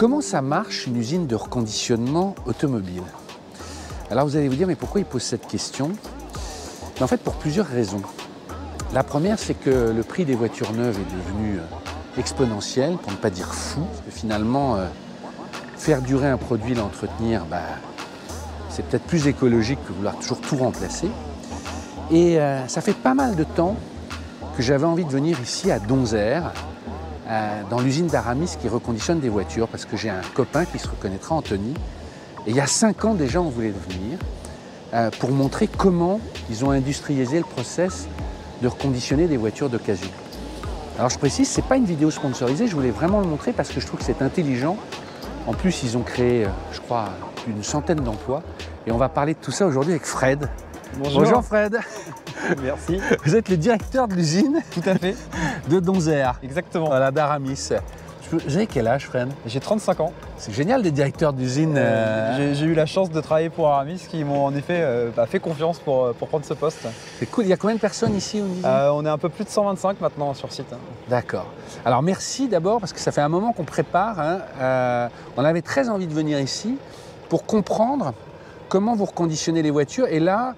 Comment ça marche une usine de reconditionnement automobile? Alors vous allez vous dire, mais pourquoi il pose cette question? En fait, pour plusieurs raisons. La première, c'est que le prix des voitures neuves est devenu euh, exponentiel, pour ne pas dire fou, finalement, euh, faire durer un produit, l'entretenir, bah, c'est peut-être plus écologique que vouloir toujours tout remplacer. Et euh, ça fait pas mal de temps que j'avais envie de venir ici à Donzère, euh, dans l'usine d'Aramis qui reconditionne des voitures, parce que j'ai un copain qui se reconnaîtra, Anthony. Et il y a cinq ans déjà, on voulait venir euh, pour montrer comment ils ont industrialisé le process de reconditionner des voitures d'occasion. Alors je précise, ce n'est pas une vidéo sponsorisée, je voulais vraiment le montrer parce que je trouve que c'est intelligent. En plus, ils ont créé, je crois, une centaine d'emplois. Et on va parler de tout ça aujourd'hui avec Fred. Bonjour. Fred. Merci. Vous êtes le directeur de l'usine Tout à fait. de Donzère. Exactement. Voilà, d'Aramis. Vous avez quel âge, Fred? J'ai 35 ans. C'est génial des directeurs d'usine. euh, J'ai- J'ai eu la chance de travailler pour Aramis qui m'ont en effet euh, bah, fait confiance pour, euh, pour prendre ce poste. C'est cool. Il y a combien de personnes ici Euh, on est un peu plus de 125 maintenant sur site. D'accord. Alors merci d'abord parce que ça fait un moment qu'on prépare. hein. Euh, on avait très envie de venir ici pour comprendre comment vous reconditionnez les voitures. Et là,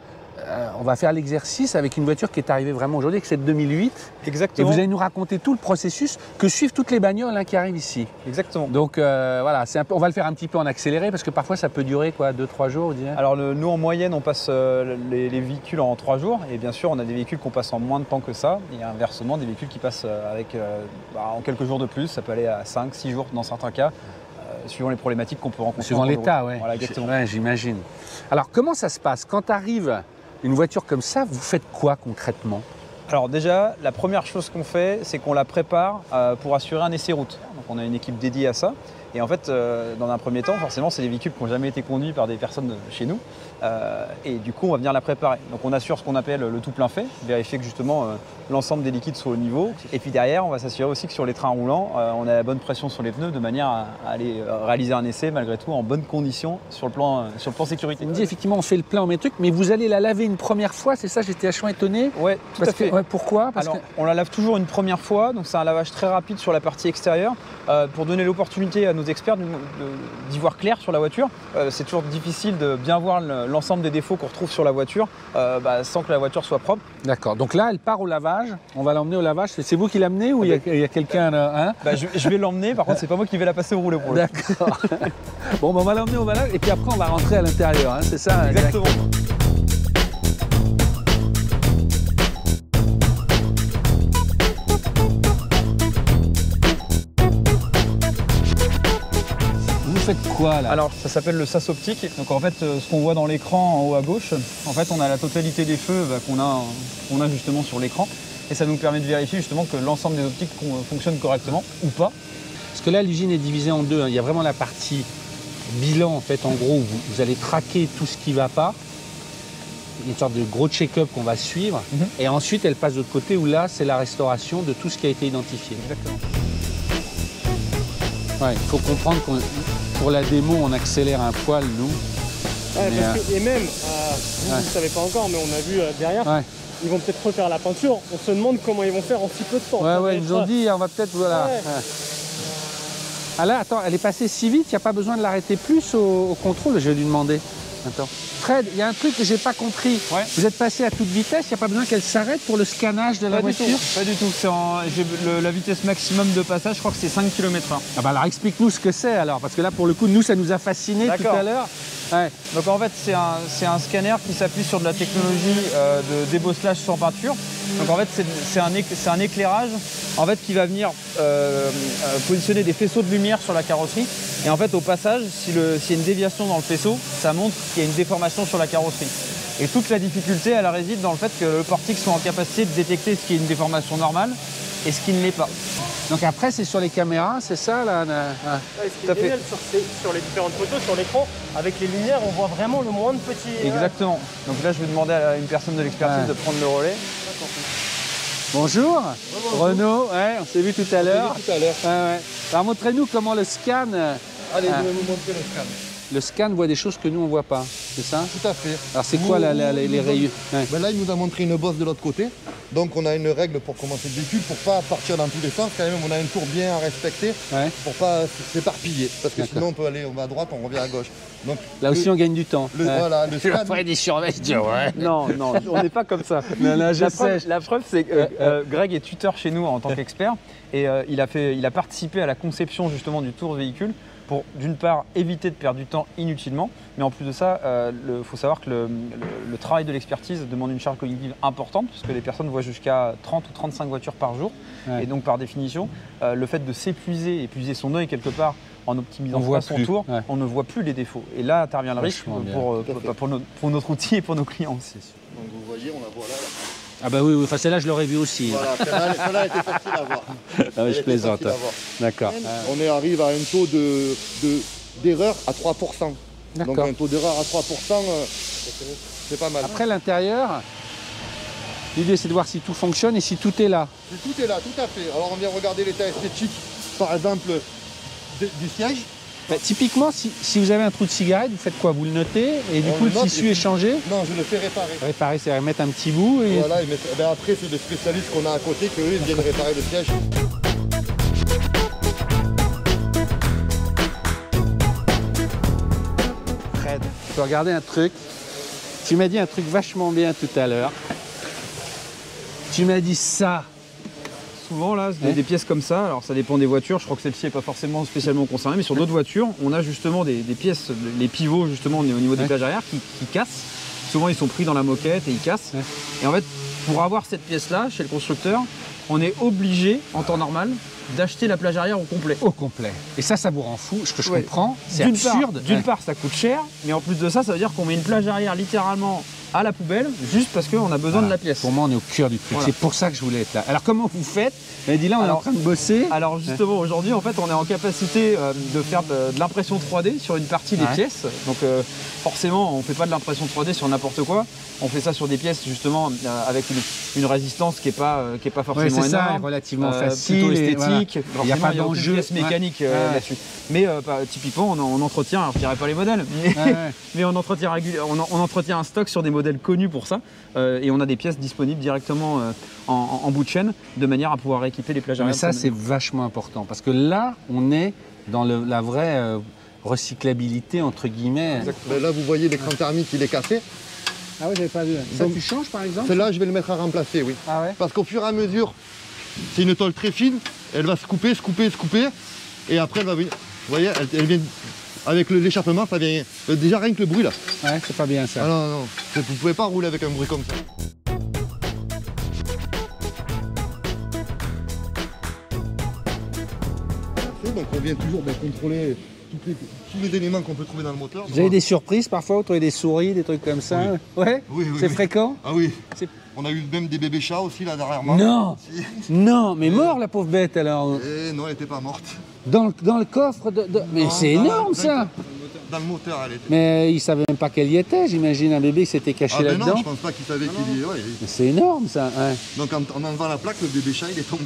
euh, on va faire l'exercice avec une voiture qui est arrivée vraiment aujourd'hui, que c'est de 2008. Et Exactement. vous allez nous raconter tout le processus que suivent toutes les bagnoles hein, qui arrivent ici. Exactement. Donc euh, voilà, c'est un peu- on va le faire un petit peu en accéléré parce que parfois ça peut durer quoi, 2-3 jours, vous Alors le- nous en moyenne on passe euh, les, les véhicules en 3 jours et bien sûr on a des véhicules qu'on passe en moins de temps que ça et inversement des véhicules qui passent avec bah, en quelques jours de plus, ça peut aller à 5-6 jours dans certains cas, suivant les problématiques qu'on peut rencontrer. Suivant l'état, ouais. Voilà. Ouais, j'imagine. Alors comment ça se passe Quand arrive une voiture comme ça, vous faites quoi concrètement? Alors déjà, la première chose qu'on fait, c'est qu'on la prépare euh, pour assurer un essai route. Donc on a une équipe dédiée à ça. Et en fait, euh, dans un premier temps, forcément, c'est des véhicules qui n'ont jamais été conduits par des personnes chez nous. Euh, et du coup, on va venir la préparer. Donc on assure ce qu'on appelle le tout plein fait, vérifier que justement euh, l'ensemble des liquides soit au niveau. Et puis derrière, on va s'assurer aussi que sur les trains roulants, on a la bonne pression sur les pneus de manière à, à aller réaliser un essai malgré tout en bonnes conditions sur le plan, sur le plan sécurité. On me dit effectivement on fait le plein, on met le truc, mais vous allez la laver une première fois, c'est ça J'étais vachement étonné. Ouais, tout Parce à fait. que- ouais, pourquoi? Parce Alors, que on la lave toujours une première fois, donc c'est un lavage très rapide sur la partie extérieure pour donner l'opportunité à nos experts d'y voir clair sur la voiture. Euh, c'est toujours difficile de bien voir le- l'ensemble des défauts qu'on retrouve sur la voiture euh, bah, sans que la voiture soit propre. D'accord. Donc là, elle part au lavage. On va l'emmener au lavage. C'est vous qui l'amenez ou il y a, quelqu'un là hein? Bah, je, je vais l'emmener, par contre, c'est pas moi qui vais la passer au pour coup. D'accord. bon, ben, on va l'emmener au lavage et puis après on va rentrer à l'intérieur. hein, c'est ça Exactement. Faites quoi là? Alors, ça s'appelle le sas optique. Donc, en fait, euh, ce qu'on voit dans l'écran en haut à gauche, en fait, on a la totalité des feux bah, qu'on a, a justement sur l'écran. Et ça nous permet de vérifier justement que l'ensemble des optiques fonctionnent correctement ou pas. Parce que là, l'usine est divisée en deux. hein. Il y a vraiment la partie bilan, en fait, en gros, où vous, vous allez traquer tout ce qui ne va pas. Une sorte de gros check-up qu'on va suivre. Mhm. Et ensuite, elle passe de l'autre côté où là, c'est la restauration de tout ce qui a été identifié. Exactement. Ouais, il faut comprendre qu'on pour la démo, on accélère un poil, nous. Ouais, Mais, parce que- et même, euh, vous ne Ouais. savez pas encore, mais on a vu euh, derrière, Ouais, ils vont peut-être refaire la peinture. On se demande comment ils vont faire en si peu de temps. ouais, ouais, ils nous ont dit, on va peut-être. Voilà. Ah là, attends, elle est passée si vite, il n'y a pas besoin de l'arrêter plus au, au contrôle, je vais lui demander. Attends. Fred, il y a un truc que j'ai pas compris. Ouais. Vous êtes passé à toute vitesse, il n'y a pas besoin qu'elle s'arrête pour le scannage de la Pas du voiture tout. Pas du tout. En- le- la vitesse maximum de passage, je crois que c'est 5 km/h. Ah bah alors explique-nous ce que c'est alors, parce que là pour le coup, nous ça nous a fasciné tout à l'heure. Ouais. Donc en fait, c'est un, scanner qui s'appuie sur de la technologie euh, de débosselage sans peinture. Donc en fait, un, c'est un éclairage en fait, qui va venir euh, euh, positionner des faisceaux de lumière sur la carrosserie. Et en fait, au passage, si s'il y a une déviation dans le faisceau, ça montre qu'il y a une déformation sur la carrosserie. Et toute la difficulté, elle réside dans le fait que le portique soit en capacité de détecter ce qui est une déformation normale et ce qui ne l'est pas. Donc après c'est sur les caméras, c'est ça là là Ah. Ouais, ce qui est génial sur, ces- sur les différentes photos, sur l'écran, avec les lumières, on voit vraiment le moins de petits. Exactement. Donc là, je vais demander à une personne de l'expertise Ouais. de prendre le relais. Bonjour, Renaud, ouais, on s'est vu tout à l'heure. tout à l'heure. Alors montrez-nous comment le scan, euh, Allez, Ah. je vais vous montrer le scan. le scan voit des choses que nous on voit pas. c'est ça? Tout à fait. Alors c'est quoi la- la- les, les rayures Ouais. Ben là, il nous a montré une bosse de l'autre côté. Donc on a une règle pour commencer le véhicule, pour pas partir dans tous les sens. Quand même, on a un tour bien à respecter Ouais. pour pas s'éparpiller. Parce que sinon, on peut aller, on va à droite, on revient à gauche. Donc Là le- aussi, on gagne du temps. le- Ouais. voilà, le scan- des surveilles. je dis, ouais. Non, non, on n'est pas comme ça. Non, non, je la, sais. preuve, la preuve, c'est que euh, euh, Greg est tuteur chez nous en tant qu'expert et euh, il, a fait, il a participé à la conception justement du tour véhicule pour d'une part éviter de perdre du temps inutilement, mais en plus de ça, il faut savoir que le, le- le travail de l'expertise demande une charge cognitive importante puisque les personnes voient jusqu'à 30 ou 35 voitures par jour Ouais. et donc par définition, euh, le fait de s'épuiser, épuiser son œil quelque part en optimisant On voit pas son plus, tour, ouais. on ne voit plus les défauts. Et là intervient le risque pour, euh, pour- notre, pour notre outil et pour nos clients aussi. Donc vous voyez, on la voit là. Ah bah oui, oui. Enfin, celle-là, je l'aurais vu aussi. Voilà, celle-là était facile à voir. Ah je plaisante. D'accord. On est arrive à un taux de- de- d'erreur à 3%. Donc un taux d'erreur à 3%, euh, c'est pas mal. Après l'intérieur, l'idée c'est de voir si tout fonctionne et si tout est là. Tout est là, tout à fait. Alors on vient regarder l'état esthétique, par exemple, du siège. Bah, typiquement, si, si vous avez un trou de cigarette, vous faites quoi? Vous le notez et du On coup le note tissu est changé? Non, je le fais réparer. Réparer, c'est remettre un petit bout et Voilà, et mettre- ben après c'est des spécialistes qu'on a à côté que eux, ils viennent réparer le siège. Fred, tu peux regarder un truc. Tu m'as dit un truc vachement bien tout à l'heure. Tu m'as dit ça. Souvent là, des, des pièces comme ça, alors ça dépend des voitures, je crois que celle-ci n'est pas forcément spécialement concernée, mais sur d'autres voitures, on a justement des, des pièces, les pivots justement au niveau des plages arrière qui, qui cassent. Souvent ils sont pris dans la moquette et ils cassent. Et en fait, pour avoir cette pièce-là chez le constructeur, on est obligé en temps normal d'acheter la plage arrière au complet. Au complet. Et ça, ça vous rend fou. Ce que je Ouais. comprends, c'est D'une part- absurde. D'une Ouais. part, ça coûte cher, mais en plus de ça, ça veut dire qu'on met une plage arrière littéralement à la poubelle, juste parce qu'on a besoin Voilà. de la pièce. Pour moi, on est au cœur du truc. Voilà. C'est pour ça que je voulais être là. Alors, comment vous faites? Elle dit là, on est en Alors- train de bosser. Alors justement aujourd'hui en fait on est en capacité euh, de faire de, de l'impression 3D sur une partie des Ouais. pièces. Donc euh, forcément on fait pas de l'impression 3D sur n'importe quoi. On fait ça sur des pièces justement euh, avec une, une résistance qui est pas qui est pas Ouais, forcément c'est ça, énorme. relativement euh, facile. plutôt et Il n'y a pas d'enjeu. mécanique euh, là-dessus. Mais euh, typiquement on, en- on entretient, alors je dirais pas les modèles, mais, Ouais, ouais. mais on entretient régul- on, en- on entretient un stock sur des modèles connus pour ça euh, et on a des pièces disponibles directement euh, en, en- en bout de chaîne de manière à pouvoir équiper les plages Mais ça, c'est vachement important parce que là, on est dans le- la vraie euh, recyclabilité, entre guillemets. Ben là, vous voyez l'écran thermique, il est cassé. Ah ouais, j'avais pas vu. Ça, Donc- tu changes par exemple? Celle-là, je vais le mettre à remplacer, oui. Ah ouais? Parce qu'au fur et à mesure, c'est une tôle très fine, elle va se couper, se couper, se couper, et après elle va venir. Vous voyez, elle, elle vient avec l'échappement, ça vient. Déjà rien que le bruit là. Ouais, c'est pas bien ça. Ah non, non, vous pouvez pas rouler avec un bruit comme ça. Donc on vient toujours ben, contrôler les- tous les éléments qu'on peut trouver dans le moteur. Vous avez des surprises parfois, vous trouvez des souris, des trucs comme ça Ouais Oui, oui, C'est fréquent Ah oui. On a eu même des bébés chats aussi là derrière moi. Non Si. Non, mais mort la pauvre bête alors Eh non, elle était pas morte. Dans le, dans le coffre de. de- Mais Non, c'est énorme dans- ça Dans le moteur, elle était. Mais il savait même pas qu'elle y était, j'imagine, un bébé qui s'était caché Ah ben non, là-dedans. je pense pas qu'il savait qu'il y ouais, il- C'est énorme ça ouais. Donc en, en enlevant la plaque, le bébé chat il est tombé.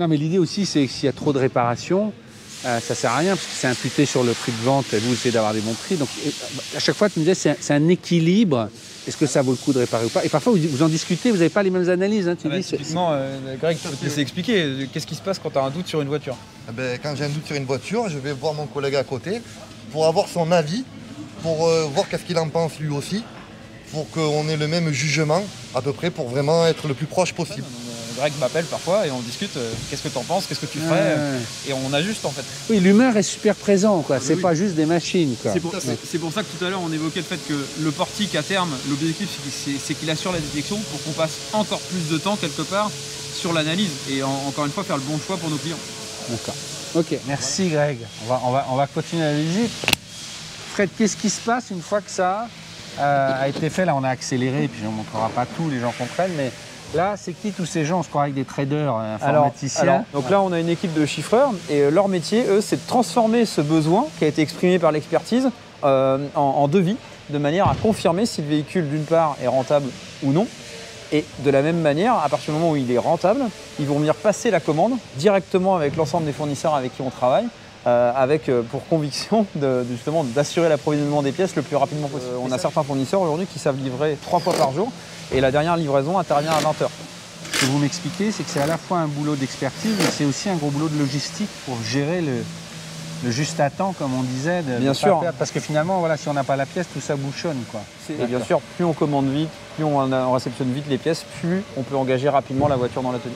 Non, mais l'idée aussi, c'est que s'il y a trop de réparations, euh, ça sert à rien parce que c'est imputé sur le prix de vente et vous essayez d'avoir des bons prix. Donc à chaque fois, tu me disais, c'est un, c'est un équilibre. Est-ce que ça vaut le coup de réparer ou pas? Et parfois, vous, vous en discutez, vous n'avez pas les mêmes analyses. hein, tu Ah bah, dis, c'est- typiquement, euh, Greg, tu peux te laisser expliquer. Qu'est-ce qui se passe quand tu as un doute sur une voiture? Eh ben, quand j'ai un doute sur une voiture, je vais voir mon collègue à côté pour avoir son avis, pour euh, voir qu'est-ce qu'il en pense lui aussi, pour qu'on ait le même jugement à peu près, pour vraiment être le plus proche possible. Greg m'appelle parfois et on discute. euh, Qu'est-ce que tu en penses Qu'est-ce que tu ferais ouais. Et on ajuste en fait. Oui, l'humain est super présent, quoi. C'est oui. pas juste des machines. C'est pour, c'est- c'est ça que tout à l'heure on évoquait le fait que le portique à terme, l'objectif c'est qu'il- c'est- c'est assure la détection pour qu'on passe encore plus de temps quelque part sur l'analyse et en- encore une fois faire le bon choix pour nos clients. D'accord. Ok, merci Greg. On va, on va, on va continuer la visite. Fred, qu'est-ce qui se passe une fois que ça euh, a été fait? Là, on a accéléré, puis on ne montrera pas tout, les gens comprennent, mais là, c'est qui tous ces gens? On se croirait avec des traders, euh, informaticiens. Alors, donc là, on a une équipe de chiffreurs et euh, leur métier, eux, c'est de transformer ce besoin qui a été exprimé par l'expertise euh, en, en devis, de manière à confirmer si le véhicule, d'une part, est rentable ou non. Et de la même manière, à partir du moment où il est rentable, ils vont venir passer la commande directement avec l'ensemble des fournisseurs avec qui on travaille euh, avec euh, pour conviction de, de- justement d'assurer l'approvisionnement des pièces le plus rapidement possible. Euh, on a certains fournisseurs aujourd'hui qui savent livrer trois fois par jour et la dernière livraison intervient à 20h. Ce que vous m'expliquez, c'est que c'est à la fois un boulot d'expertise, mais c'est aussi un gros boulot de logistique pour gérer le, le juste à temps, comme on disait. de- Bien de sûr. perdre. Parce que finalement, voilà, si on n'a pas la pièce, tout ça bouchonne. Quoi. Et bien sûr, plus on commande vite, plus on, on réceptionne vite les pièces, plus on peut engager rapidement la voiture dans l'atelier.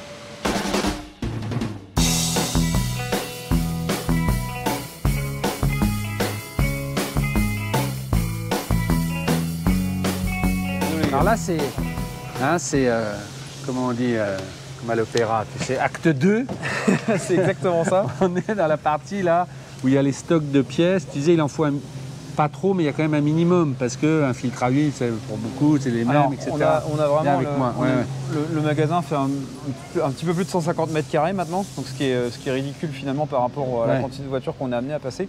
Alors là, c'est. hein, c'est euh, comment on dit euh, Comme à l'opéra, tu sais, acte 2. C'est exactement ça. On est dans la partie là où il y a les stocks de pièces. Tu disais, il en faut un- pas trop, mais il y a quand même un minimum parce qu'un filtre à huile, c'est pour beaucoup, c'est les mêmes, etc. on, a, on a vraiment avec le, moi, on ouais, a- ouais. le- le magasin fait un, un petit peu plus de 150 mètres carrés maintenant, donc ce qui est, ce qui est ridicule finalement par rapport à la Ouais. quantité de voitures qu'on est amené à passer.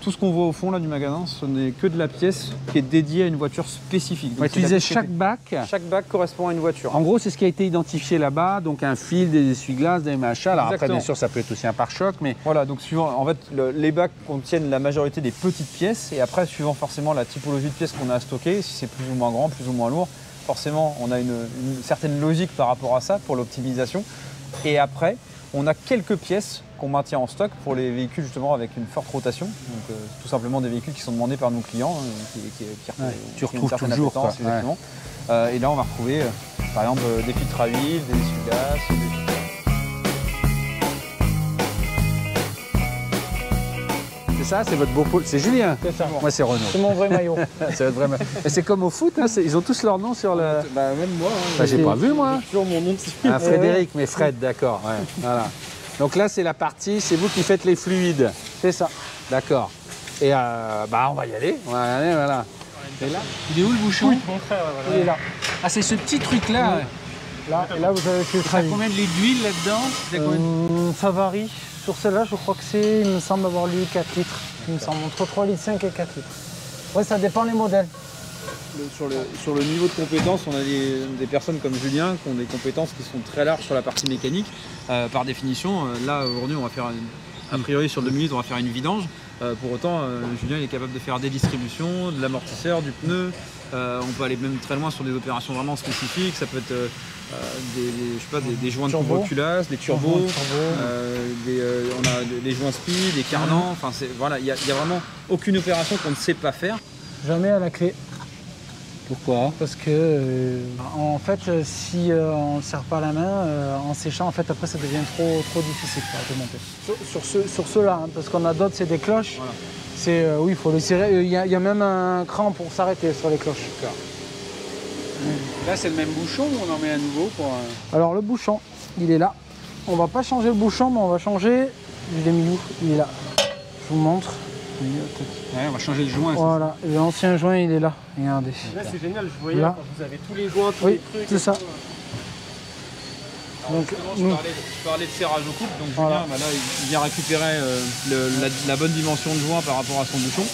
Tout ce qu'on voit au fond là du magasin, ce n'est que de la pièce qui est dédiée à une voiture spécifique. Donc, Ouais, tu disais chaque bac. chaque bac correspond à une voiture. En gros, c'est ce qui a été identifié là-bas, donc un fil, des essuie-glaces, des machins. Alors après, bien sûr, ça peut être aussi un pare-choc, mais Voilà, donc suivant, en fait, le- les bacs contiennent la majorité des petites pièces et après, suivant forcément la typologie de pièces qu'on a à stocker, si c'est plus ou moins grand, plus ou moins lourd, forcément, on a une, une certaine logique par rapport à ça pour l'optimisation. Et après, on a quelques pièces qu'on maintient en stock pour les véhicules justement avec une forte rotation. Donc, euh, tout simplement des véhicules qui sont demandés par nos clients, hein, qui, qui- qui- Ouais, qui tu retrouves toujours, quoi. Euh, et là, on va retrouver, euh, par exemple, des filtres à huile, des essuie-glaces, des ça, c'est votre beau pôle. C'est Julien. C'est ça. Moi, c'est Renaud. C'est mon vrai maillot. c'est votre vrai Mais c'est comme au foot, hein, ils ont tous leur nom sur le. Bah, même moi, hein, Bah, j'ai pas vu, moi. Toujours mon nom dessus. Ah, Frédéric, mais Fred, d'accord. ouais, voilà. Donc là, c'est la partie, c'est vous qui faites les fluides. C'est ça. D'accord. Et euh, bah, on va y aller. On va y aller, voilà. Et là, il est où le bouchon? Mon frère, voilà. il est là. Ah, c'est ce petit truc-là. ouais. Là, et là, vous avez le à huile. Combien de litres d'huile là-dedans C'est combien de- Euh, ça varie. Sur celle-là, je crois que c'est, il me semble avoir lu 4 litres. Il me semble entre 3 litres 5 et 4 litres. Ouais, ça dépend les modèles. Le- sur, le, niveau de compétence, on a des, des personnes comme Julien qui ont des compétences qui sont très larges sur la partie mécanique. Euh, par définition, euh, là aujourd'hui, on va faire, une- a priori sur deux minutes, on va faire une vidange. Euh, pour autant, euh, Julien il est capable de faire des distributions, de l'amortisseur, du pneu. Euh, on peut aller même très loin sur des opérations vraiment spécifiques. Ça peut être des, des- je sais pas, des, des joints Turbo. de courboculasse, des turbos, Turbo. des, on a des- des joints speed, des carnants. Enfin, voilà, il n'y a, a vraiment aucune opération qu'on ne sait pas faire. Jamais à la clé. Pourquoi Parce que, euh, en fait, euh, si euh, on ne serre pas la main, euh, en séchant, en fait, après, ça devient trop, trop difficile quoi, de monter. Sur, sur ce- sur ceux-là, hein, parce qu'on a d'autres, c'est des cloches. Voilà. C'est, euh, oui, il faut les serrer. Il y, a- il y a même un cran pour s'arrêter sur les cloches. Là, c'est le même bouchon ou on en met un nouveau pour. euh, Alors, le bouchon, il est là. On va pas changer le bouchon, mais on va changer. Je l'ai mis où? Il est là. Je vous montre. Ouais, on va changer le joint. Voilà, l'ancien joint, il est là. Regardez. Là, c'est génial, je voyais Là. quand vous avez tous les joints, tous Oui, les trucs. c'est ça. Alors, Donc, je, parlais, je parlais de serrage au couple, donc Voilà. Julien, bah là, il- vient récupérer euh, le- la, la bonne dimension de joint par rapport à son bouchon.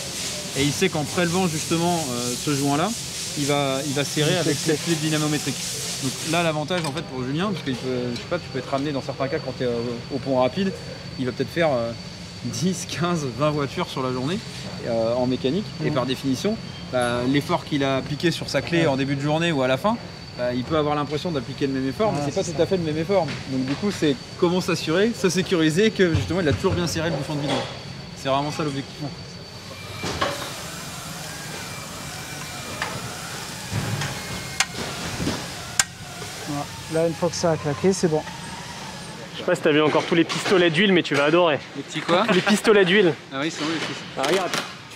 Et il sait qu'en prélevant justement euh, ce joint-là, il va, il va serrer avec cette fluide dynamométrique. Donc là, l'avantage en fait pour Julien, parce que je sais pas, tu peux être ramené dans certains cas quand tu es au pont rapide, il va peut-être faire euh, 10, 15, 20 voitures sur la journée euh, en mécanique. Et Mhm. par définition, bah, l'effort qu'il a appliqué sur sa clé en début de journée ou à la fin, bah, il peut avoir l'impression d'appliquer le même effort, mais c'est pas tout à fait le même effort. Donc du coup, c'est comment s'assurer, se sécuriser que justement il a toujours bien serré le bouchon de vidange. C'est vraiment ça l'objectif. Voilà. Là, une fois que ça a claqué, c'est bon. Je sais pas si t'as vu encore tous les pistolets d'huile, mais tu vas adorer. Les petits quoi Les pistolets d'huile. Ah oui, c'est vrai. Ah, regarde,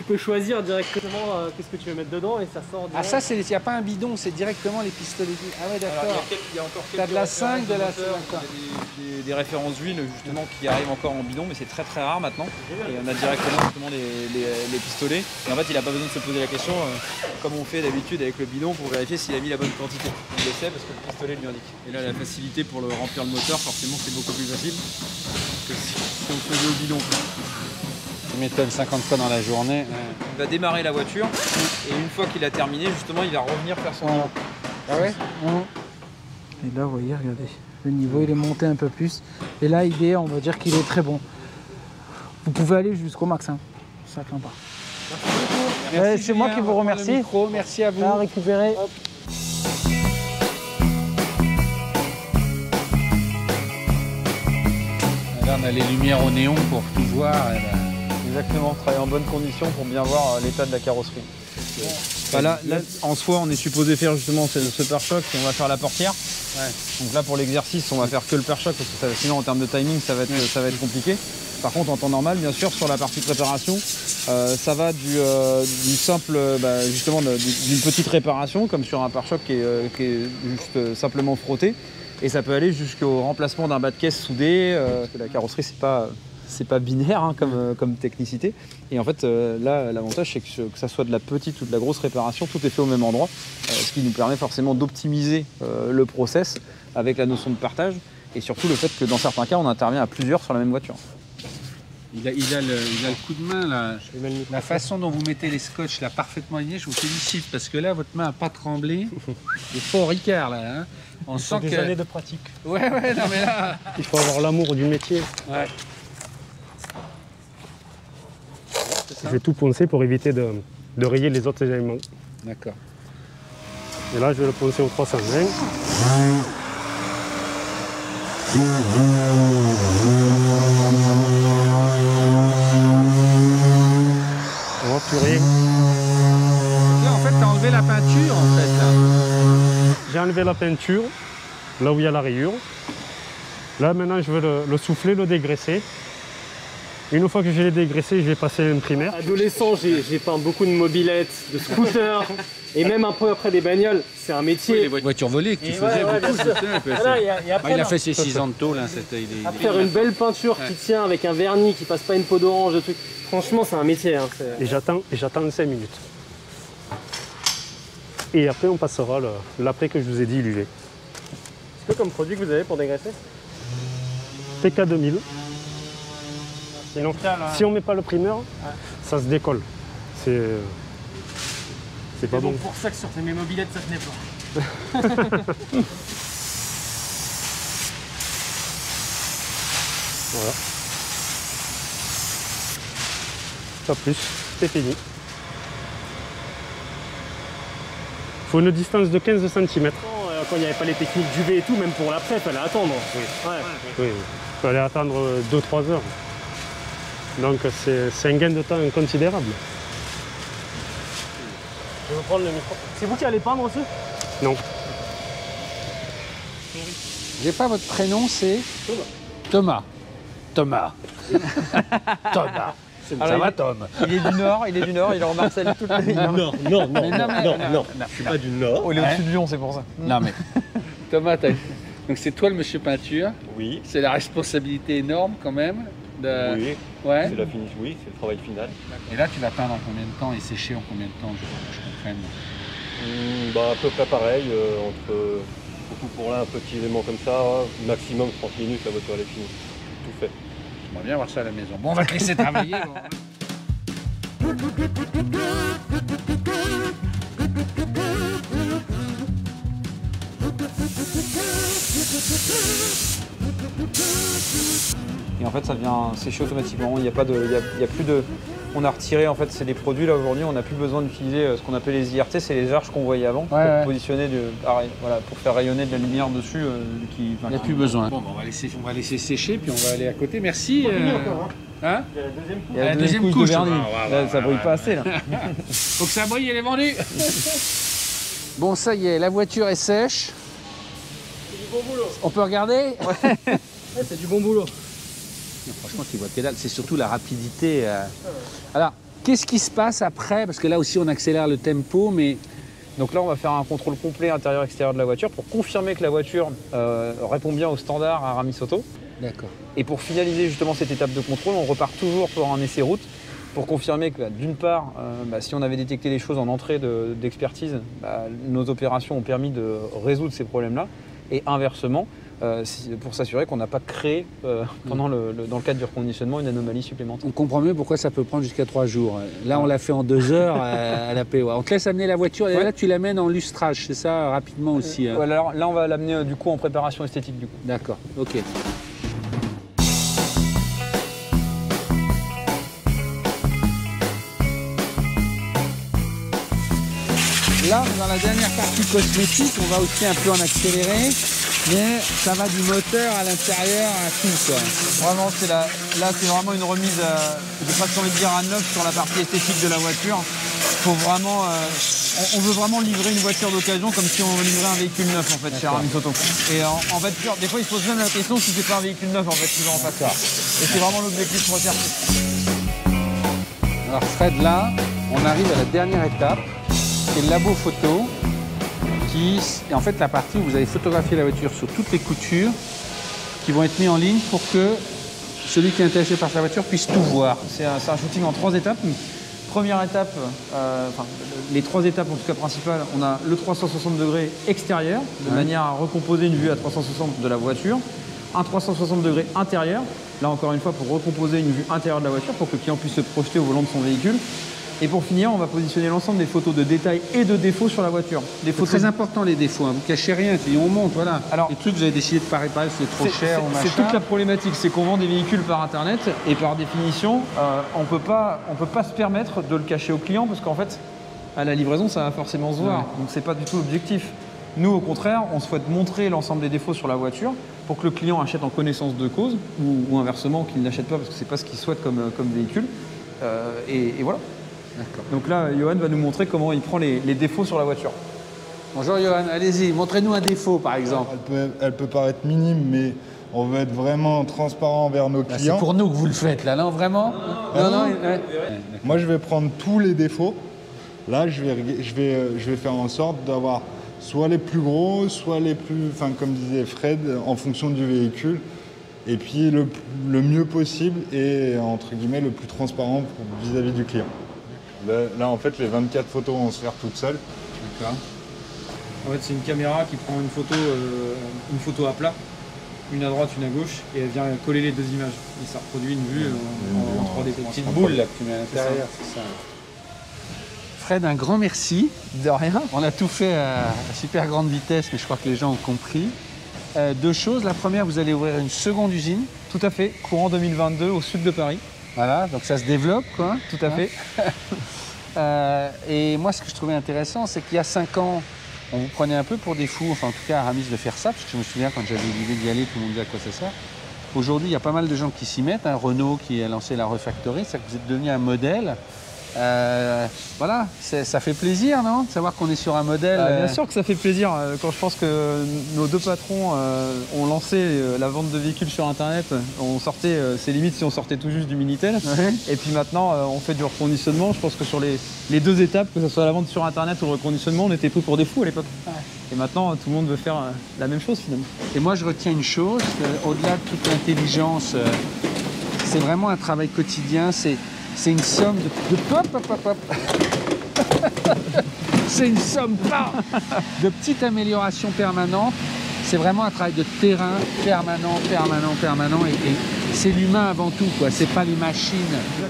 peux choisir directement euh, qu'est-ce que tu veux mettre dedans et ça sort Ah, direct. ça, il n'y a pas un bidon, c'est directement les pistolets d'huile. Ah ouais, d'accord. il y a encore quelques de la références 5, de la moteur, 5, il y a des, des- des références d'huile justement qui arrivent encore en bidon, mais c'est très très rare maintenant. Et on a directement justement les, les- les pistolets. Et en fait, il n'a pas besoin de se poser la question, euh, comme on fait d'habitude avec le bidon, pour vérifier s'il a mis la bonne quantité. Il le sait parce que le pistolet lui indique. Et là, la facilité pour le remplir le moteur, forcément, c'est beaucoup plus facile que si, si on le faisait au bidon. Tu m'étonnes 50 fois dans la journée. ouais. Il va démarrer la voiture et une fois qu'il a terminé, justement, il va revenir faire son Voilà. Ah ouais Et là, vous voyez, regardez, le niveau il est monté un peu plus. Et là, il est, on va dire qu'il est très bon. Vous pouvez aller jusqu'au max, hein. ça craint pas. C'est moi qui vous remercie. micro. Merci à vous. À récupérer. Là, on a les lumières au néon pour tout voir. et là- Exactement, travailler en bonnes conditions pour bien voir euh, l'état de la carrosserie. Bah là, là, en soi, on est supposé faire justement ce, ce pare-choc et on va faire la portière. Ouais. Donc là, pour l'exercice, on va faire que le pare-choc parce que ça- sinon, en termes de timing, ça va, être, ça va être compliqué. Par contre, en temps normal, bien sûr, sur la partie préparation, euh, ça va du, euh, du simple, bah, justement, d'une petite réparation, comme sur un pare-choc qui est, euh, qui est juste simplement frotté. Et ça peut aller jusqu'au remplacement d'un bas de caisse soudé. parce que la carrosserie, c'est pas, c'est pas binaire hein, comme, euh, comme technicité. Et en fait, euh, là, l'avantage, c'est que, ce- que ça soit de la petite ou de la grosse réparation, tout est fait au même endroit, euh, ce qui nous permet forcément d'optimiser euh, le process avec la notion de partage. Et surtout le fait que dans certains cas, on intervient à plusieurs sur la même voiture. Il a, il a le, il a le coup de main là. La façon dont vous mettez les scotch là parfaitement alignés, je vous félicite parce que là votre main n'a pas tremblé. C'est fort Ricard là. hein. On sent Des que. années de pratique. Ouais ouais non mais là. Il faut avoir l'amour du métier. Ouais. Je vais tout poncer pour éviter de, de rayer les autres éléments. D'accord. Et là, je vais le poncer au 320. On va plus rien. Là en fait t'as enlevé la peinture en fait là. J'ai enlevé la peinture, là où il y a la rayure. Là, maintenant, je veux le, le souffler, le dégraisser. Une fois que je l'ai dégraissé, je vais passer à l'imprimaire. Adolescent, j'ai peint beaucoup de mobilettes, de scooters, et même un peu après des bagnoles. C'est un métier. Les voitures volées que tu Et faisais ouais, beaucoup. Voilà, et, et après, Ah, il a fait ses 6 ans de tôle, hein, c'était- il est- il est- faire une belle peinture qui tient avec un vernis qui passe pas une peau d'orange, de trucs. Franchement, c'est un métier. hein, Et j'attends, et j'attends 5 minutes. Et après, on passera l'après que je vous ai dit, l'UV. C'est quoi comme produit que vous avez pour dégraisser? TK 2000. Sinon, si on met pas le primeur, ça se décolle. C'est, c'est pas C'est bon. donc pour ça que sur mes mobilettes, ça tenait pas. Voilà. Pas plus, c'est fini. faut une distance de 15 cm. euh, Quand il n'y avait pas les techniques d'UV et tout, même pour l'après, il fallait attendre. Ouais. Oui, il fallait attendre 2-3 heures. Donc c'est un gain de temps considérable. Je vais prendre le micro. C'est vous qui allez peindre aussi? Non, J'ai pas votre prénom, c'est Thomas. Thomas. Thomas. Ça Alors, va il- Tom? Il est du Nord, il est du Nord, il est en Marseille toute la non, non, non, Mais non, mais- non, non, je suis pas du Nord. Oh, il est au-dessus de Lyon, c'est pour ça. Non mais Thomas, t'as- donc c'est toi le monsieur peinture. Oui, C'est la responsabilité énorme quand même. De... oui, Ouais. c'est la finish, oui, c'est le travail final. Et là tu vas peindre en combien de temps et sécher en combien de temps je, je comprenne. Hum, bah, à peu près pareil, euh, entre beaucoup pour là, un petit élément comme ça, maximum 30 minutes, la voiture elle est finie. Tout fait. J'aimerais bien voir ça à la maison. Bon on va te laisser travailler. bon. Et en fait, ça vient sécher automatiquement. Il n'y a pas de, il y a, il y a plus de. On a retiré en fait, c'est des produits là aujourd'hui. On n'a plus besoin d'utiliser euh, ce qu'on appelait les IRT, c'est les arches qu'on voyait avant pour ouais. positionner, du, pareil, voilà, pour faire rayonner de la lumière dessus. euh, qui, Il n'y a plus besoin. Bon, bah, on, va laisser, on va laisser sécher puis on va aller à côté. Merci. euh, hein Il y a La la deuxième deuxième couche, couche, de vernis. ouais, ouais, Là, ouais, ça brille ouais, pas assez là. Faut que ça brille, elle est vendue. bon, ça y est, la voiture est sèche. On peut regarder? C'est du bon boulot. Non, Franchement, tu vois que dalle. C'est surtout la rapidité. euh. Alors, qu'est-ce qui se passe après? Parce que là aussi, on accélère le tempo, mais Donc là, on va faire un contrôle complet intérieur-extérieur de la voiture pour confirmer que la voiture euh, répond bien aux standards Aramis Auto. d'accord. Et pour finaliser justement cette étape de contrôle, on repart toujours pour un essai route pour confirmer que bah, d'une part, euh, bah, si on avait détecté les choses en entrée de- d'expertise, bah, nos opérations ont permis de résoudre ces problèmes-là. Et inversement, euh, pour s'assurer qu'on n'a pas créé, euh, pendant le, le- dans le cadre du reconditionnement, une anomalie supplémentaire. On comprend mieux pourquoi ça peut prendre jusqu'à trois jours. Là, on l'a fait en deux heures euh, à la POA. On te laisse amener la voiture et Ouais. là, tu l'amènes en lustrage, c'est ça, rapidement aussi. hein alors, là, on va l'amener euh, du coup en préparation esthétique du coup. D'accord, ok. Là, on est dans la dernière partie cosmétique, on va aussi un peu en accéléré, mais ça va du moteur à l'intérieur à tout quoi. Vraiment, c'est la- là, c'est vraiment une remise, euh, j'ai presque envie de dire à neuf sur la partie esthétique de la voiture. Faut vraiment, euh, on, veut vraiment livrer une voiture d'occasion comme si on livrait un véhicule neuf en fait chez Aramis Auto. Et en, en fait, des fois, il se pose même la question si c'est pas un véhicule neuf en fait qui va en face. Et c'est vraiment l'objectif recherché. Alors Fred, là, on arrive à la dernière étape, c'est le labo photo, qui est en fait la partie où vous allez photographier la voiture sur toutes les coutures qui vont être mises en ligne pour que celui qui est intéressé par sa voiture puisse tout voir. C'est un, shooting en trois étapes. Première étape, euh, enfin, les trois étapes en tout cas principales, on a le 360 degrés extérieur, de Ouais. manière à recomposer une vue à 360 de la voiture, un 360 degrés intérieur, là encore une fois pour recomposer une vue intérieure de la voiture, pour que le client puisse se projeter au volant de son véhicule. Et pour finir, on va positionner l'ensemble des photos de détails et de défauts sur la voiture. Des C'est photos très important les défauts, hein. vous cachez rien, on monte, voilà. Alors- les trucs vous avez décidé de pas réparer, c'est trop cher c'est- toute la problématique, c'est qu'on vend des véhicules par internet et par définition, euh, on peut pas, on peut pas se permettre de le cacher au client parce qu'en fait, à la livraison, ça va forcément se voir. Ouais. Donc c'est pas du tout l'objectif. Nous, au contraire, on souhaite montrer l'ensemble des défauts sur la voiture pour que le client achète en connaissance de cause ou, ou inversement qu'il n'achète pas parce que c'est pas ce qu'il souhaite comme, euh, comme véhicule. Euh, et, et voilà. Donc là, Johan va nous montrer comment il prend les, les défauts sur la voiture. Bonjour Johan, allez-y, montrez-nous un défaut par exemple. Elle peut, elle peut paraître minime, mais on veut être vraiment transparent envers nos c'est clients. pour nous que vous le faites là, non vraiment Non, non, ouais. Moi, je vais prendre tous les défauts. Là, je vais, je vais, euh, je vais faire en sorte d'avoir soit les plus gros, soit les plus, enfin, comme disait Fred, en fonction du véhicule. Et puis le, le mieux possible et entre guillemets le plus transparent vis-à-vis du client. Là, là, en fait, les 24 photos vont se faire toutes seules. D'accord. En fait, c'est une caméra qui prend une photo, euh, une photo à plat, une à droite, une à gauche, et elle vient coller les deux images. Et ça reproduit une vue euh, en, en 3D. Petite boule là que tu mets à l'intérieur, c'est ça. Fred, un grand merci. De rien. On a tout fait à, à super grande vitesse, mais je crois que les gens ont compris. Euh, deux choses. La première, vous allez ouvrir une seconde usine. Tout à fait, courant 2022 au sud de Paris. Voilà, donc ça se développe, quoi. Tout à fait. Euh, et moi, ce que je trouvais intéressant, c'est qu'il y a cinq ans, on vous prenait un peu pour des fous, enfin en tout cas à Aramis de faire ça, parce que je me souviens quand j'avais l'idée d'y aller, tout le monde disait à quoi ça sert. Aujourd'hui, il y a pas mal de gens qui s'y mettent. hein. Renault qui a lancé la refactory, c'est que vous êtes devenu un modèle. Euh, voilà, ça fait plaisir, non De savoir qu'on est sur un modèle. Ah, euh, bien sûr que ça fait plaisir euh, quand je pense que nos deux patrons euh, ont lancé euh, la vente de véhicules sur Internet. On sortait, euh, c'est limite si on sortait tout juste du Minitel. ouais. Et puis maintenant, euh, on fait du reconditionnement. Je pense que sur les, les deux étapes, que ce soit la vente sur Internet ou le reconditionnement, on était pris pour des fous à l'époque. Et maintenant, euh, tout le monde veut faire euh, la même chose finalement. Et moi, je retiens une chose, au-delà de toute l'intelligence, euh, c'est vraiment un travail quotidien, c'est, c'est une somme de, pop, pop, pop, c'est une somme pas de petites améliorations permanentes. C'est vraiment un travail de terrain permanent, permanent, permanent. Et, c'est l'humain avant tout, quoi. C'est pas les machines.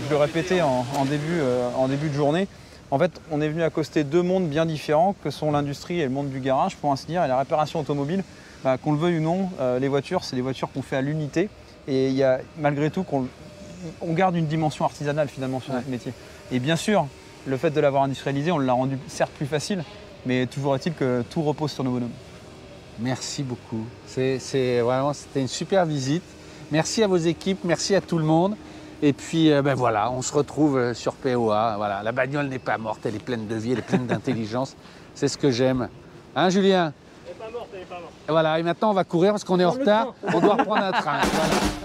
Je le répétais en, en début, euh, en début de journée. En fait, on est venu accoster deux mondes bien différents que sont l'industrie et le monde du garage, pour ainsi dire, et la réparation automobile. Bah, qu'on le veuille ou non, euh, les voitures, c'est des voitures qu'on fait à l'unité. Et il y a malgré tout qu'on on garde une dimension artisanale finalement sur notre métier. Et bien sûr, le fait de l'avoir industrialisé, on l'a rendu certes plus facile, mais toujours est-il que tout repose sur nos bonhommes. Merci beaucoup. C'est, vraiment, c'était une super visite. Merci à vos équipes, merci à tout le monde. Et puis, euh, ben voilà, on se retrouve euh, sur POA. Voilà, la bagnole n'est pas morte, elle est pleine de vie, elle est pleine d'intelligence. C'est ce que j'aime. Hein, Julien? Elle n'est pas morte, elle n'est pas morte. Et Voilà, et maintenant on va courir parce qu'on est en retard. On doit reprendre un train. Voilà.